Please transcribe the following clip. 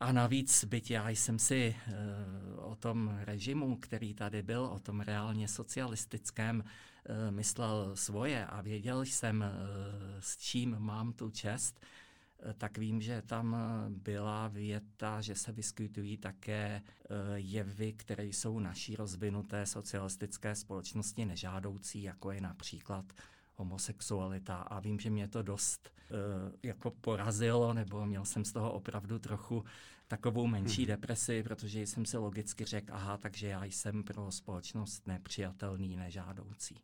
A navíc, byť já jsem si e, o tom režimu, který tady byl, o tom reálně socialistickém, e, myslel svoje a věděl jsem, e, s čím mám tu čest, tak vím, že tam byla věta, že se vyskytují také jevy, které jsou naší rozvinuté socialistické společnosti nežádoucí, jako je například homosexualita a vím, že mě to dost uh, jako porazilo, nebo měl jsem z toho opravdu trochu takovou menší hmm. depresi, protože jsem si logicky řekl, aha, takže já jsem pro společnost nepřijatelný, nežádoucí.